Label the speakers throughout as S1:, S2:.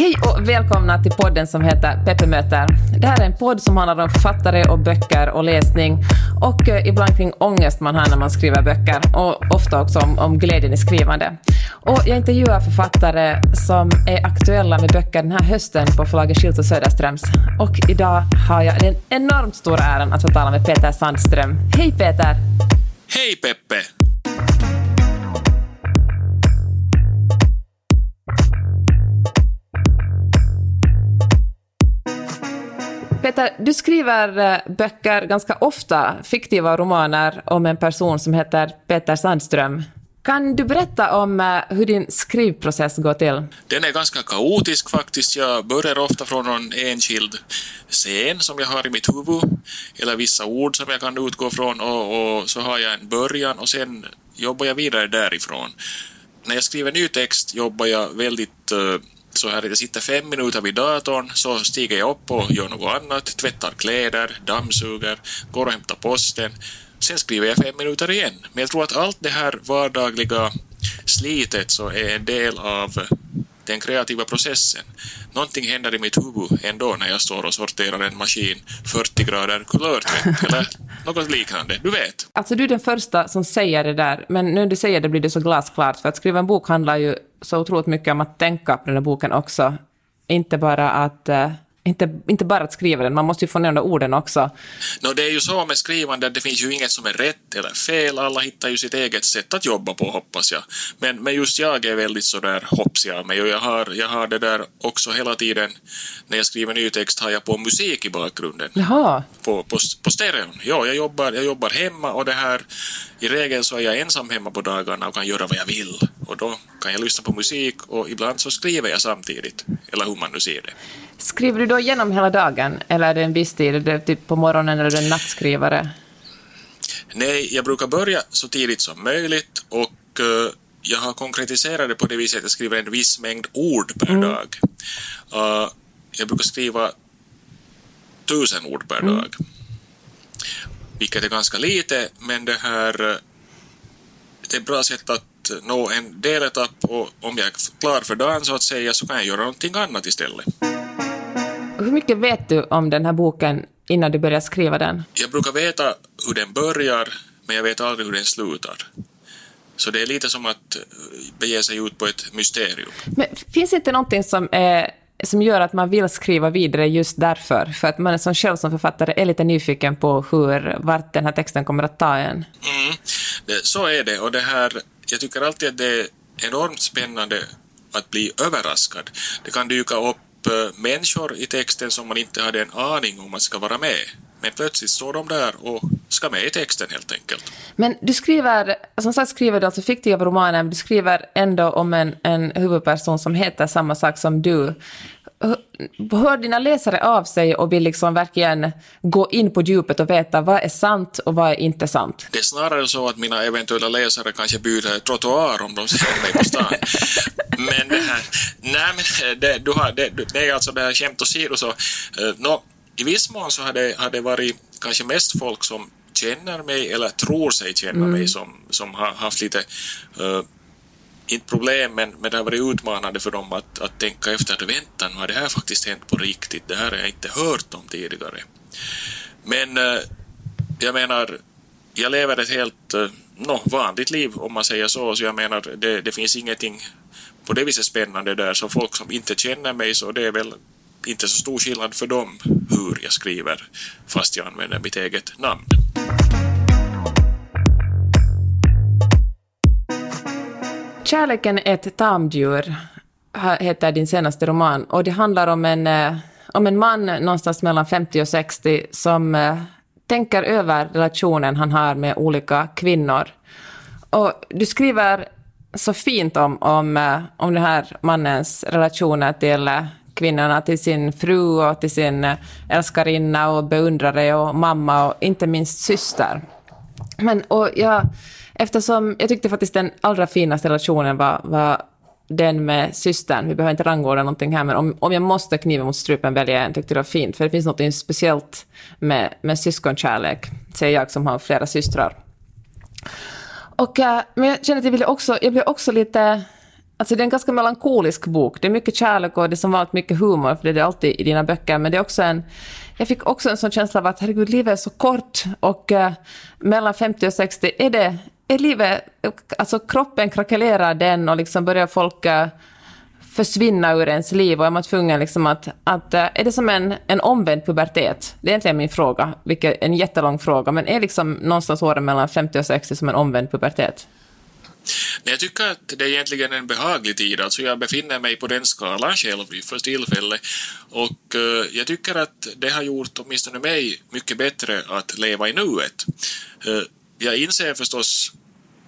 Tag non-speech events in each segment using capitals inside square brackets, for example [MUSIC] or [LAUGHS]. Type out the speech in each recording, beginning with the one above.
S1: Hej och välkomna till podden som heter Peppe möter. Det här är en podd som handlar om författare och böcker och läsning och eh, ibland kring ångest man har när man skriver böcker och ofta också om, om glädjen i skrivande. Och jag intervjuar författare som är aktuella med böcker den här hösten på förlaget Schildt och Söderströms. Och idag har jag den enormt stora äran att få tala med Peter Sandström. Hej Peter!
S2: Hej Peppe!
S1: Peter, du skriver eh, böcker ganska ofta, fiktiva romaner om en person som heter Peter Sandström. Kan du berätta om eh, hur din skrivprocess går till?
S2: Den är ganska kaotisk faktiskt. Jag börjar ofta från någon enskild scen som jag har i mitt huvud, eller vissa ord som jag kan utgå från och, och så har jag en början och sen jobbar jag vidare därifrån. När jag skriver ny text jobbar jag väldigt eh, så här, jag sitter fem minuter vid datorn, så stiger jag upp och gör något annat, tvättar kläder, dammsuger, går och hämtar posten. Sen skriver jag fem minuter igen. Men jag tror att allt det här vardagliga slitet så är en del av den kreativa processen. Någonting händer i mitt huvud ändå när jag står och sorterar en maskin 40 grader kulörtvätt [LAUGHS] eller något liknande. Du vet.
S1: Alltså du är den första som säger det där, men när du säger det blir det så glasklart, för att skriva en bok handlar ju så otroligt mycket om att tänka på den här boken också. Inte bara att uh inte, inte bara att skriva den, man måste ju få ner de orden också.
S2: No, det är ju så med skrivande att det finns ju inget som är rätt eller fel, alla hittar ju sitt eget sätt att jobba på hoppas jag. Men, men just jag är väldigt sådär hoppsig av mig och jag har, jag har det där också hela tiden, när jag skriver ny text har jag på musik i bakgrunden.
S1: Jaha.
S2: På, på, på stereon. Ja, jag jobbar, jag jobbar hemma och det här, i regel så är jag ensam hemma på dagarna och kan göra vad jag vill. Och då kan jag lyssna på musik och ibland så skriver jag samtidigt, eller hur man nu ser det.
S1: Skriver du då igenom hela dagen, eller är det en viss tid? Är det typ på morgonen eller är du en nattskrivare?
S2: Nej, jag brukar börja så tidigt som möjligt och uh, jag har konkretiserat det på det viset att jag skriver en viss mängd ord per mm. dag. Uh, jag brukar skriva tusen ord per mm. dag. Vilket är ganska lite, men det här det är ett bra sätt att nå en deletapp och om jag är klar för dagen så att säga så kan jag göra någonting annat istället.
S1: Hur mycket vet du om den här boken innan du börjar skriva den?
S2: Jag brukar veta hur den börjar, men jag vet aldrig hur den slutar. Så det är lite som att eh, bege sig ut på ett mysterium.
S1: Men finns det inte någonting som, är, som gör att man vill skriva vidare just därför? För att man som själv som författare är lite nyfiken på hur, vart den här texten kommer att ta en.
S2: Mm, det, så är det. Och det här, jag tycker alltid att det är enormt spännande att bli överraskad. Det kan dyka upp upp eh, människor i texten som man inte hade en aning om att ska vara med. Men plötsligt står de där och ska med i texten helt enkelt.
S1: Men du skriver, som sagt skriver du alltså fiktiva romaner, men du skriver ändå om en, en huvudperson som heter samma sak som du. Hör dina läsare av sig och vill liksom verkligen gå in på djupet och veta vad är sant och vad är inte sant?
S2: Det är snarare så att mina eventuella läsare kanske byter trottoar om de ser mig på stan. men det här, nej men det, du har, det, det är alltså det här skämt åsido så, uh, no, i viss mån så har det, har det varit kanske mest folk som känner mig eller tror sig känna mm. mig som, som har haft lite uh, inte problem, men, men det har varit utmanande för dem att, att tänka efter att vänta, nu har det här faktiskt hänt på riktigt, det här har jag inte hört om tidigare. Men eh, jag menar, jag lever ett helt eh, no, vanligt liv om man säger så, så jag menar, det, det finns ingenting på det viset spännande där, så folk som inte känner mig så det är väl inte så stor skillnad för dem hur jag skriver fast jag använder mitt eget namn.
S1: Kärleken är ett tamdjur heter din senaste roman och det handlar om en, eh, om en man någonstans mellan 50 och 60 som eh, tänker över relationen han har med olika kvinnor. Och du skriver så fint om, om, eh, om den här mannens relationer till kvinnorna, till sin fru och till sin älskarinna och beundrare och mamma och inte minst syster. Men, och jag, eftersom jag tyckte faktiskt den allra finaste relationen var, var den med systern. Vi behöver inte rangordna någonting här, men om, om jag måste kniva mot strupen välja en, tyckte det var fint. För det finns något speciellt med, med syskonkärlek, säger jag som har flera systrar. Och, eh, men jag känner att jag, ville också, jag blev också lite Alltså det är en ganska melankolisk bok. Det är mycket kärlek och det är som vanligt mycket humor, för det är det alltid i dina böcker. Men det är också en... Jag fick också en sån känsla av att herregud, livet är så kort och uh, mellan 50 och 60 är det... Är livet... Alltså kroppen krackelerar den och liksom börjar folk försvinna ur ens liv och är man tvungen liksom att... att eh, är det som en, en omvänd pubertet? Det är egentligen min fråga, vilket är en jättelång fråga, men är liksom någonstans åren mellan 50 och 60 som en omvänd pubertet?
S2: Men jag tycker att det är egentligen en behaglig tid. Alltså jag befinner mig på den skalan själv för tillfället. Och eh, jag tycker att det har gjort åtminstone mig mycket bättre att leva i nuet. Eh, jag inser förstås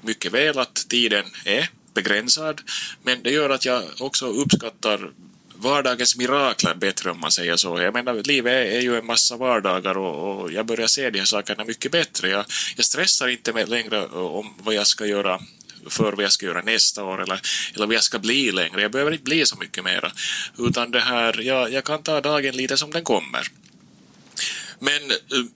S2: mycket väl att tiden är begränsad, men det gör att jag också uppskattar vardagens mirakler bättre om man säger så. Jag menar, livet är, är ju en massa vardagar och, och, jag börjar se de här sakerna mycket bättre. Jag, jag stressar inte längre om vad jag ska göra för vad jag ska göra nästa år eller, eller vad jag ska bli längre. Jag behöver inte bli så mycket mera. Utan det här, jag, jag kan ta dagen lite som den kommer. Men eh,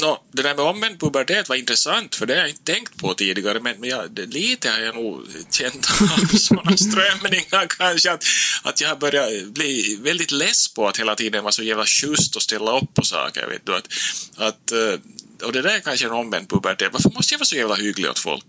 S2: No, det där med omvänd pubertet var intressant, för det har jag inte tänkt på tidigare, men, men jag, det, lite har jag nog känt av [LAUGHS] sådana strömningar kanske, att, att jag har börjat bli väldigt less på att hela tiden vara så jävla schysst och ställa upp på saker, vet du, att, att eh, och det där är kanske en omvänd pubertet. Varför måste jag vara så jävla hygglig åt folk?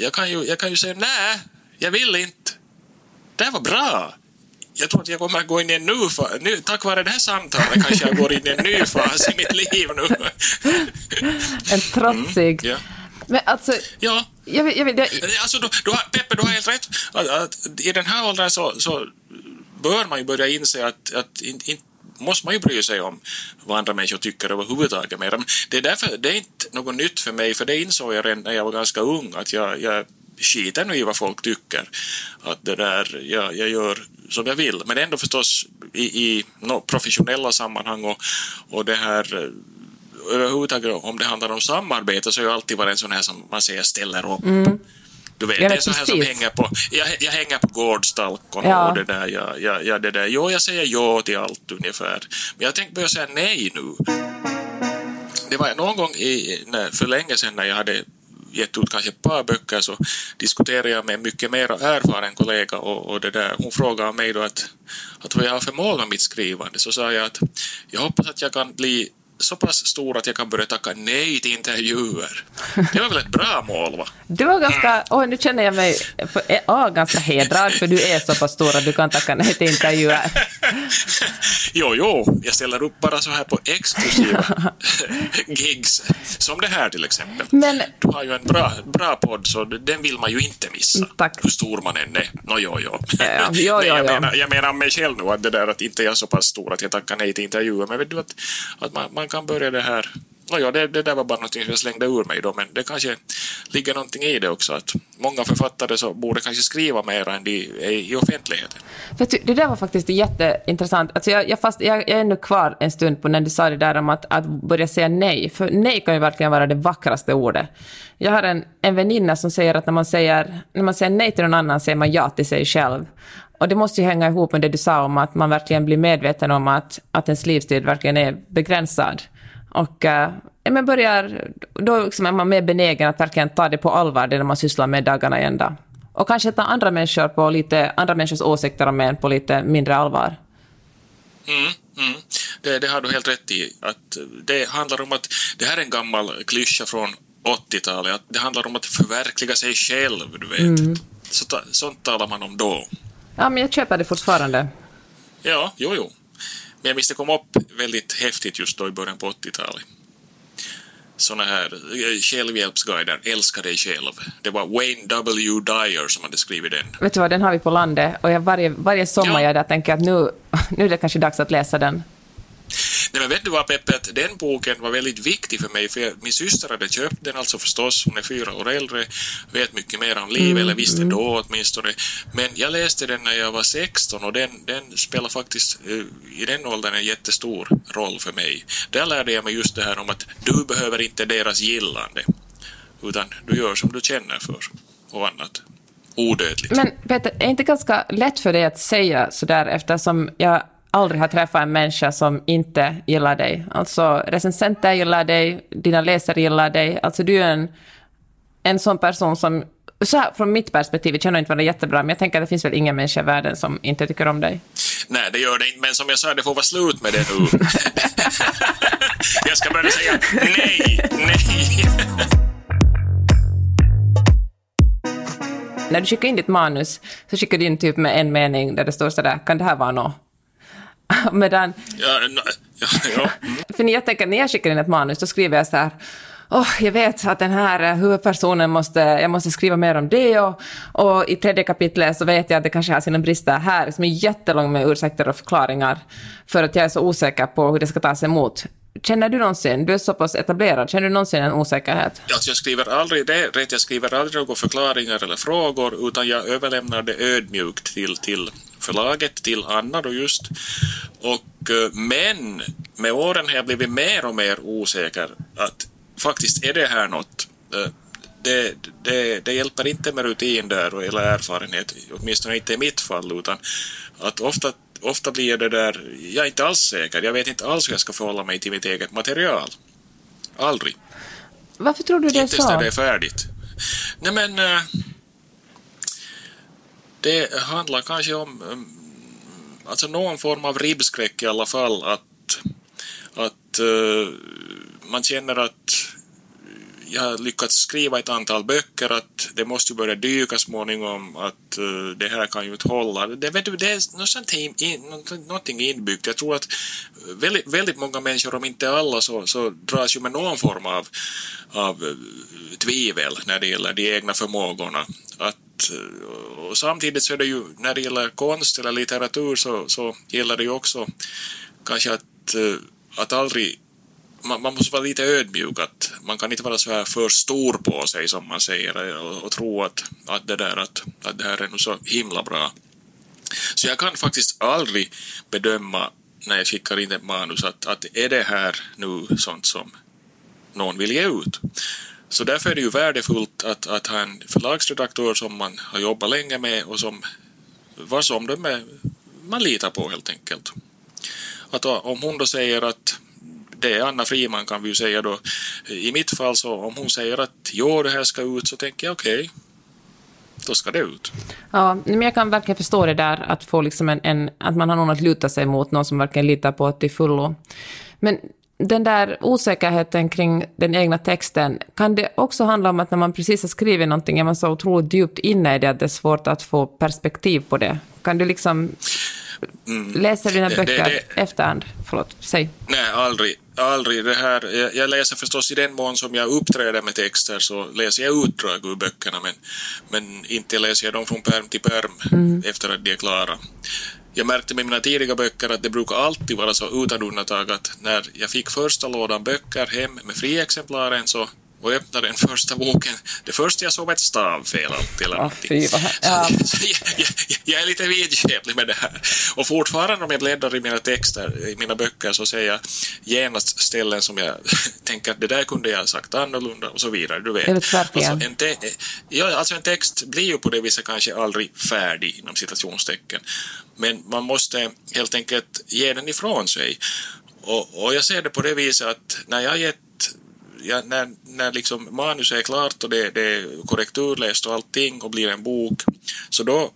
S2: jag kan ju, jag kan ju säga nej, jag vill inte. Det här var bra. Jag tror att jag kommer att gå in i en ny fas. Tack vare det här samtalet kanske jag går in i en ny fas i mitt liv nu.
S1: en trotsig. Mm, ja. Men alltså...
S2: Ja.
S1: Jag vill, jag vill, jag...
S2: Alltså, du, du har, Peppe, du har helt rätt. Att, att, I den här åldern så, så bör man ju börja inse att, att in, in, måste man ju bry sig om vad andra människor tycker överhuvudtaget. Men det är därför det är inte något nytt för mig, för det insåg jag redan när jag var ganska ung, att jag, jag skiter nu i vad folk tycker. Att det där, jag, jag gör som jag vill. Men ändå förstås i, i no, professionella sammanhang och, och det här överhuvudtaget om det handlar om samarbete så är jag alltid varit en sån här som man säger ställer upp. Mm. Du vet, det är så här som hänger på, jag, jag hänger på gårdstalkon ja. och det där, jag, jag, jag, det där. Jo, jag säger ja till allt ungefär. Men jag tänkte börja säga nej nu. Det var någon gång i, för länge sedan när jag hade gett ut kanske ett par böcker så diskuterade jag med en mycket mer erfaren kollega och, och det där, hon frågade mig då att, att vad jag har för mål med mitt skrivande. Så sa jag att jag hoppas att jag kan bli så pass stor att jag kan börja tacka nej till intervjuer. Det var väl ett bra mål, va?
S1: Du var ganska... Oj, nu känner jag mig A, ah, ganska hedrad, för du är så pass stor att du kan tacka nej till intervjuer
S2: jo, jo, jag ställer upp bara så här på exklusiva [LAUGHS] gigs, som det här till exempel. Men... Du har ju en bra, bra podd, så den vill man ju inte missa.
S1: Tack.
S2: Hur stor man än är. Nå, jo, jo.
S1: Ja, ja. jo,
S2: jag, menar, jag menar mig själv nu, att det där att inte jag är så pass stor att jag tackar nej till intervjuer, men vet du att, att man, man kan börja det här Nåja, det, det där var bara något som jag slängde ur mig då, men det kanske ligger någonting i det också, att många författare så borde kanske skriva mer än de är i offentligheten.
S1: Vet du, det där var faktiskt jätteintressant. Alltså jag, jag, fast, jag, jag är ännu kvar en stund på när du sa det där om att, att börja säga nej, för nej kan ju verkligen vara det vackraste ordet. Jag har en, en väninna som säger att när man säger, när man säger nej till någon annan säger man ja till sig själv. Och det måste ju hänga ihop med det du sa om att man verkligen blir medveten om att, att ens livstid verkligen är begränsad. Och äh, men börjar, då liksom är man mer benägen att verkligen ta det på allvar, det när man sysslar med dagarna i ända. Och kanske ta andra människor på lite, andra människors åsikter om en på lite mindre allvar.
S2: Mm, mm. Det, det har du helt rätt i. Att det handlar om att, det här är en gammal klyscha från 80-talet, att det handlar om att förverkliga sig själv, du vet. Mm. Så, sånt talar man om då.
S1: Ja, men jag köper det fortfarande.
S2: Ja, jo, jo. Men jag minns det kom upp väldigt häftigt just då i början på 80-talet. Såna här eh, självhjälpsguider, älska dig själv. Det var Wayne W. Dyer som hade skrivit den.
S1: Vet du vad, den har vi på landet och jag varje, varje sommar ja. jag där tänker att nu, [LAUGHS] nu är det kanske dags att läsa den.
S2: Nej, men vet du vad Peppe, att den boken var väldigt viktig för mig, för jag, min syster hade köpt den alltså förstås, hon är fyra år äldre, vet mycket mer om livet, mm, eller visste mm. då åtminstone. Men jag läste den när jag var 16 och den, den spelar faktiskt uh, i den åldern en jättestor roll för mig. Där lärde jag mig just det här om att du behöver inte deras gillande, utan du gör som du känner för och annat odödligt.
S1: Men Peter, är det inte ganska lätt för dig att säga sådär eftersom jag aldrig har träffat en människa som inte gillar dig. Alltså recensenter gillar dig, dina läsare gillar dig. Alltså du är en, en sån person som så här, från mitt perspektiv, vi känner inte varandra jättebra, men jag tänker att det finns väl ingen människa i världen som inte tycker om dig.
S2: Nej, det gör det inte, men som jag sa, det får vara slut med det nu. [LAUGHS] jag ska börja säga nej, nej.
S1: När du skickar in ditt manus så skickar du in typ med en mening där det står sådär, kan det här vara något? [LAUGHS] Medan...
S2: Ja, ja, ja. [LAUGHS]
S1: För jag tänker, när jag skickar in ett manus, då skriver jag så här, oh, jag vet att den här huvudpersonen måste, jag måste skriva mer om det och, och i tredje kapitlet så vet jag att det kanske har sina brister här som är jättelång med ursäkter och förklaringar för att jag är så osäker på hur det ska tas emot. Känner du någonsin, du är så pass etablerad, känner du någonsin en osäkerhet?
S2: Alltså jag skriver aldrig det, rätt, jag skriver aldrig några förklaringar eller frågor, utan jag överlämnar det ödmjukt till, till förlaget, till Anna då just. Och, eh, men med åren har jag blivit mer och mer osäker att faktiskt är det här något. Eh, det, det, det hjälper inte med rutin där eller erfarenhet, åtminstone inte i mitt fall, utan att ofta ofta blir det där, jag är inte alls säker, jag vet inte alls hur jag ska förhålla mig till mitt eget material. Aldrig.
S1: Varför tror du det är så?
S2: Inte när det är färdigt. Nej men, äh, det handlar kanske om alltså någon form av ribbskräck i alla fall, att, att uh, man känner att jag har lyckats skriva ett antal böcker att det måste ju börja dyka småningom att uh, det här kan ju inte hålla. Det, vet du, det är något sånt in, någonting inbyggt. Jag tror att väldigt, väldigt många människor, om inte alla, så, så dras ju med någon form av, av eh, tvivel när det gäller de egna förmågorna. Att, och samtidigt så är det ju, när det gäller konst eller litteratur så, så gäller det ju också kanske att, eh, att aldrig man, man, måste vara lite ödmjuk. Att man kan inte vara så här för stor på sig som man säger och, och tro att, att, det där, att, att det här är så himla bra. Så jag kan faktiskt aldrig bedöma när jag skickar in ett manus att, att är det här nu sånt som någon vill ge ut. Så därför är det ju värdefullt att, att ha en förlagsredaktör som man har jobbat länge med och som vars omdöme man litar på helt enkelt. Att om hon då säger att det är Anna Friman kan vi ju säga då. I mitt fall så om hon säger att jo det här ska ut så tänker jag okej. Okay, då ska det ut.
S1: Ja, men jag kan verkligen förstå det där att få liksom en, en, att man har någon att luta sig mot, någon som verkligen litar på till fullo. Men den där osäkerheten kring den egna texten, kan det också handla om att när man precis har skrivit någonting är man så otroligt djupt inne i det att det är svårt att få perspektiv på det? Kan du liksom Mm. Läser du dina böcker det, det, efterhand? Förlåt, säg.
S2: Nej, aldrig. aldrig. Det här, jag, jag, läser förstås i den mån som jag uppträder med texter så läser jag utdrag ur böckerna men, men inte läser jag dem från perm till perm mm. efter att de är klara. Jag märkte med mina tidiga böcker att det brukar alltid vara så utan undantag att när jag fick första lådan böcker hem med friexemplaren så och öppnade den första boken. Det första jag såg var ett stavfel alltid. Eller
S1: oh, fy, vad, ja. [LAUGHS]
S2: jag, jag, jag, är lite vidskeplig med det här. Och fortfarande om jag bläddrar i mina texter, i mina böcker, så ser jag genast ställen som jag [LAUGHS] tänker att det där kunde jag ha sagt annorlunda och så vidare. Du vet.
S1: Alltså,
S2: en, ja, alltså en text blir ju på det viset kanske aldrig färdig inom citationstecken. Men man måste helt enkelt ge den ifrån sig. Och, och jag ser det på det viset att när jag gett ja, när, när liksom manuset är klart och det, det är korrekturläst och allting och blir en bok, så då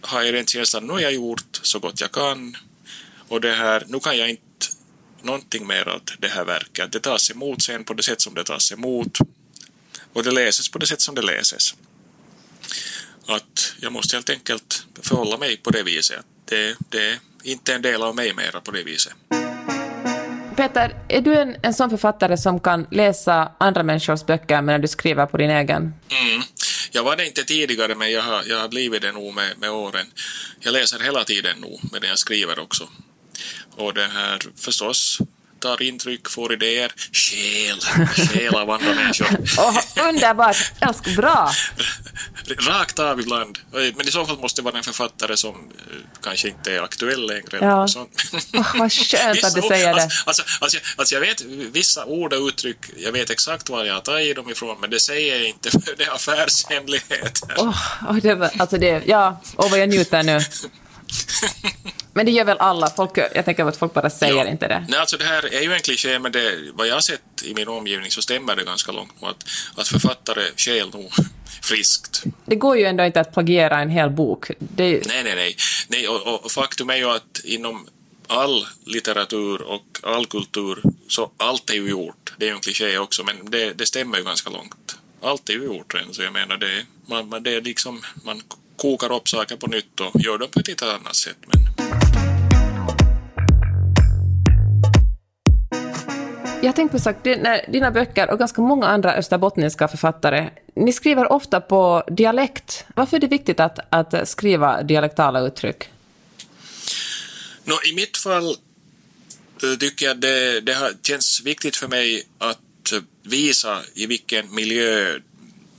S2: har jag den känslan, nu har jag gjort så gott jag kan och det här, nu kan jag inte någonting mer av det här verket. Det tas emot sen på det sätt som det tas emot och det läses på det sätt som det läses. Att jag måste helt enkelt förhålla mig på det viset. Det, det är inte en del av mig mera på det viset.
S1: Peter, är du en, en sån författare som kan läsa andra människors böcker medan du skriver på din egen?
S2: Mm. Jag var det inte tidigare, men jag har, jag har blivit det nog med, med åren. Jag läser hela tiden nog, medan jag skriver också. Och det här förstås tar intryck, får idéer, skäl, skäl av andra människor.
S1: oh, underbart! Älsk, bra! [LAUGHS]
S2: Rakt av ibland. Men i så fall måste det vara en författare som eh, kanske inte är aktuell längre.
S1: Ja. Oh, vad skönt att du säger det.
S2: Alltså, alltså, alltså, alltså, jag vet vissa ord och uttryck, jag vet exakt var jag har tagit dem ifrån, men det säger jag inte [LAUGHS] för det är affärshemligheter.
S1: Oh, oh, det var, alltså det, ja, och vad jag njuter nu. Men det gör väl alla? Folk, jag tänker att folk bara säger ja. inte det.
S2: Nej, alltså det här är ju en kliché, men det, vad jag har sett i min omgivning så stämmer det ganska långt på att, att författare skäl nog [LAUGHS] friskt.
S1: Det går ju ändå inte att plagiera en hel bok. Det...
S2: Nej, nej, nej. nej och, och, faktum är ju att inom all litteratur och all kultur, så allt är ju gjort. Det är ju en kliché också, men det, det stämmer ju ganska långt. Allt är ju gjort redan, så jag menar det, man, man, det är liksom, man kokar upp saker på nytt och gör dem på ett lite annat sätt. Men...
S1: Jag har tänkt på sak, dina böcker och ganska många andra österbottniska författare, ni skriver ofta på dialekt. Varför är det viktigt att, att skriva dialektala uttryck?
S2: No, I mitt fall eh, tycker jag det, det har, känns viktigt för mig att visa i vilken miljö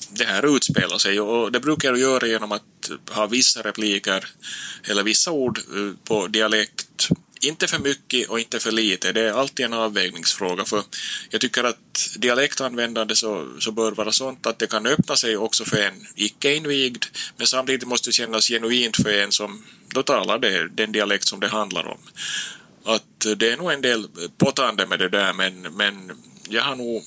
S2: det här utspelar sig och det brukar jag göra genom att ha vissa repliker eller vissa ord eh, på dialekt. Inte för mycket och inte för lite, det är alltid en avvägningsfråga för jag tycker att dialektanvändande så, så bör vara sånt att det kan öppna sig också för en icke-invigd men samtidigt måste det kännas genuint för en som då talar det den dialekt som det handlar om. Att eh, det är nog en del eh, pottande med det där men, men jag har nog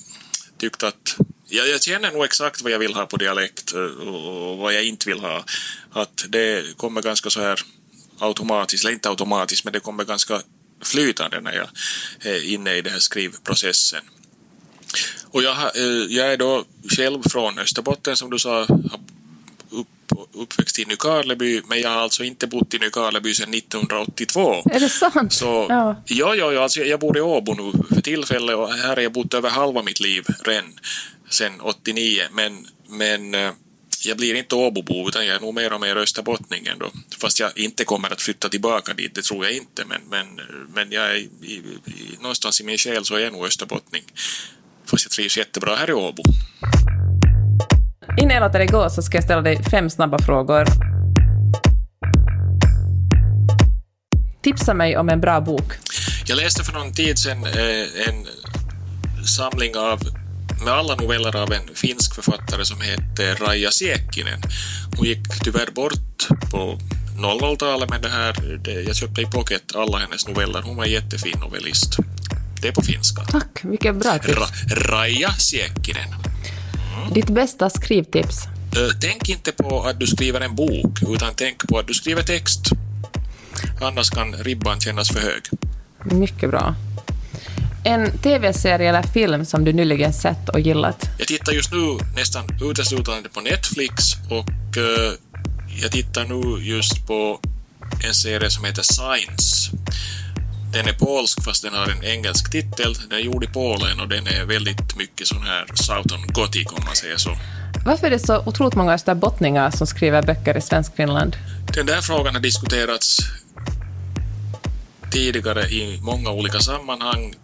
S2: tyckt att jag, jag känner nog exakt vad jag vill ha på dialekt eh, och vad jag inte vill ha. Att det kommer ganska så här automatiskt, eller inte automatiskt, men det kommer ganska flytande när jag är inne i den här skrivprocessen. Och jag, eh, jag är då själv från Österbotten som du sa, upp, uppväxt i Nykarleby, men jag har alltså inte bott i Nykarleby sedan 1982.
S1: Är det sant?
S2: Så, ja. Ja, ja, alltså jag bor i Åbo nu för tillfället och här har jag bott över halva mitt liv redan sen 89, men, men eh, jag blir inte Åbobo utan jag är nog mer och mer österbottning ändå. Fast jag inte kommer att flytta tillbaka dit, det tror jag inte. Men, men, men jag är i, i, någonstans i min själ så är jag nog österbottning. Fast jag trivs jättebra här i Åbo.
S1: Innan jag låter dig gå så ska jag ställa dig fem snabba frågor. Tipsa mig om en bra bok.
S2: Jag läste för någon tid sedan eh, en samling av med alla noveller av en finsk författare som heter Raija Siekkinen. Hon gick tyvärr bort på 00-talet men det här, det, jag köpte i pocket alla hennes noveller. Hon var en jättefin novellist. Det är på finska.
S1: Tack, vilket bra tips. Ra,
S2: Raija Siekkinen.
S1: Ditt bästa skrivtips?
S2: Tänk inte på att du skriver en bok, utan tänk på att du skriver text. Annars kan ribban kännas för hög.
S1: Mycket bra. En tv-serie eller film som du nyligen sett och gillat?
S2: Jag tittar just nu nästan uteslutande på Netflix och uh, jag tittar nu just på en serie som heter Science. Den är polsk fast den har en engelsk titel. Den är gjord i Polen och den är väldigt mycket sån här Southern Gothic om man säger så.
S1: Varför är det så otroligt många österbottningar som skriver böcker i Svenskfinland?
S2: Den där frågan har diskuterats tidigare i många olika sammanhang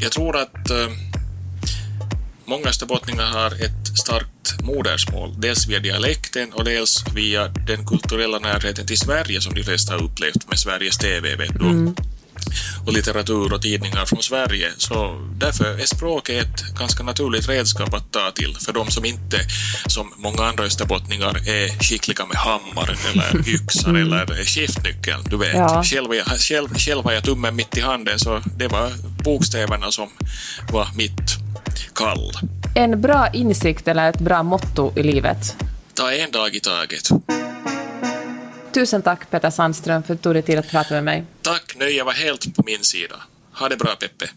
S2: jag tror att eh, många österbottningar har ett starkt modersmål, dels via dialekten och dels via den kulturella närheten till Sverige som de flesta har upplevt med Sveriges TV. Vet du. Mm och litteratur och tidningar från Sverige. Så därför är språket ett ganska naturligt redskap att ta till för de som inte, som många andra österbottningar, är skickliga med hammaren eller [LAUGHS] yxan mm. eller skiftnyckeln. Du vet, ja. själv, själv, själv har jag tummen mitt i handen så det var bokstäverna som var mitt kall.
S1: En bra insikt eller ett bra motto i livet?
S2: Ta en dag i taget.
S1: Tusen tack Peter Sandström för att du tog dig tid att prata med mig.
S2: Tack, nöjet var helt på min sida. Ha det bra Peppe.